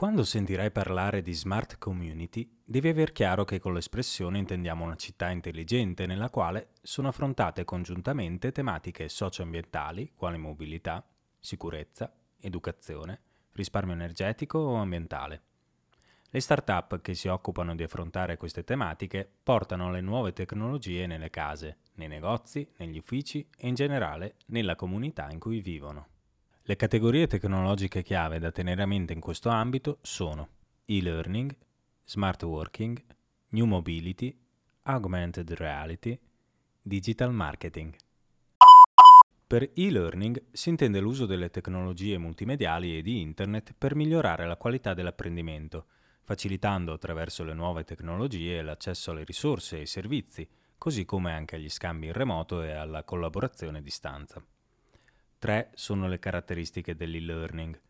Quando sentirai parlare di smart community, devi aver chiaro che con l'espressione intendiamo una città intelligente nella quale sono affrontate congiuntamente tematiche socioambientali, quali mobilità, sicurezza, educazione, risparmio energetico o ambientale. Le start-up che si occupano di affrontare queste tematiche portano le nuove tecnologie nelle case, nei negozi, negli uffici e in generale nella comunità in cui vivono. Le categorie tecnologiche chiave da tenere a mente in questo ambito sono e-learning, smart working, new mobility, augmented reality, digital marketing. Per e-learning si intende l'uso delle tecnologie multimediali e di Internet per migliorare la qualità dell'apprendimento, facilitando attraverso le nuove tecnologie l'accesso alle risorse e ai servizi, così come anche agli scambi in remoto e alla collaborazione a distanza. Tre sono le caratteristiche dell'e-learning.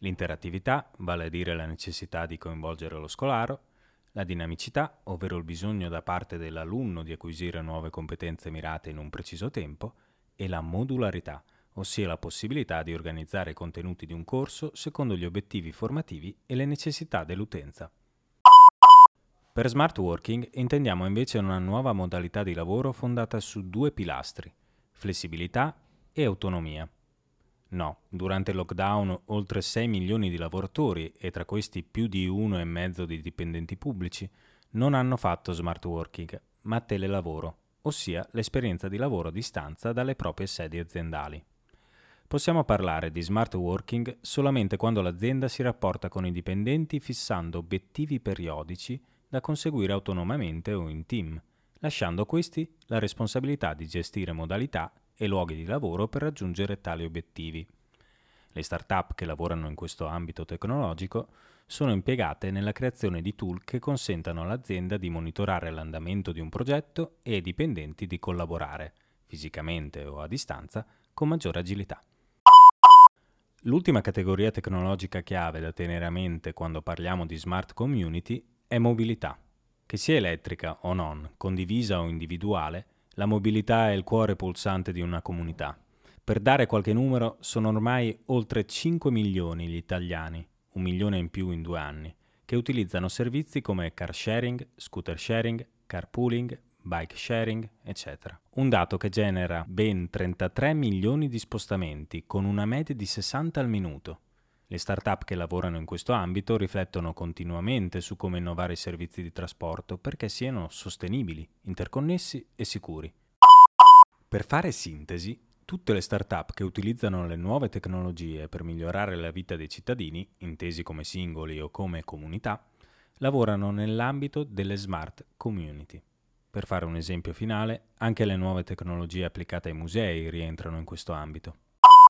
L'interattività, vale a dire la necessità di coinvolgere lo scolaro, la dinamicità, ovvero il bisogno da parte dell'alunno di acquisire nuove competenze mirate in un preciso tempo, e la modularità, ossia la possibilità di organizzare i contenuti di un corso secondo gli obiettivi formativi e le necessità dell'utenza. Per smart working intendiamo invece una nuova modalità di lavoro fondata su due pilastri, flessibilità e autonomia. No, durante il lockdown oltre 6 milioni di lavoratori e tra questi più di 1,5 di dipendenti pubblici non hanno fatto smart working, ma telelavoro, ossia l'esperienza di lavoro a distanza dalle proprie sedi aziendali. Possiamo parlare di smart working solamente quando l'azienda si rapporta con i dipendenti fissando obiettivi periodici da conseguire autonomamente o in team, lasciando a questi la responsabilità di gestire modalità e luoghi di lavoro per raggiungere tali obiettivi. Le start-up che lavorano in questo ambito tecnologico sono impiegate nella creazione di tool che consentano all'azienda di monitorare l'andamento di un progetto e ai dipendenti di collaborare, fisicamente o a distanza, con maggiore agilità. L'ultima categoria tecnologica chiave da tenere a mente quando parliamo di smart community è mobilità. Che sia elettrica o non, condivisa o individuale, la mobilità è il cuore pulsante di una comunità. Per dare qualche numero, sono ormai oltre 5 milioni gli italiani, un milione in più in due anni, che utilizzano servizi come car sharing, scooter sharing, carpooling, bike sharing, eccetera. Un dato che genera ben 33 milioni di spostamenti, con una media di 60 al minuto. Le start-up che lavorano in questo ambito riflettono continuamente su come innovare i servizi di trasporto perché siano sostenibili, interconnessi e sicuri. Per fare sintesi, tutte le start-up che utilizzano le nuove tecnologie per migliorare la vita dei cittadini, intesi come singoli o come comunità, lavorano nell'ambito delle smart community. Per fare un esempio finale, anche le nuove tecnologie applicate ai musei rientrano in questo ambito.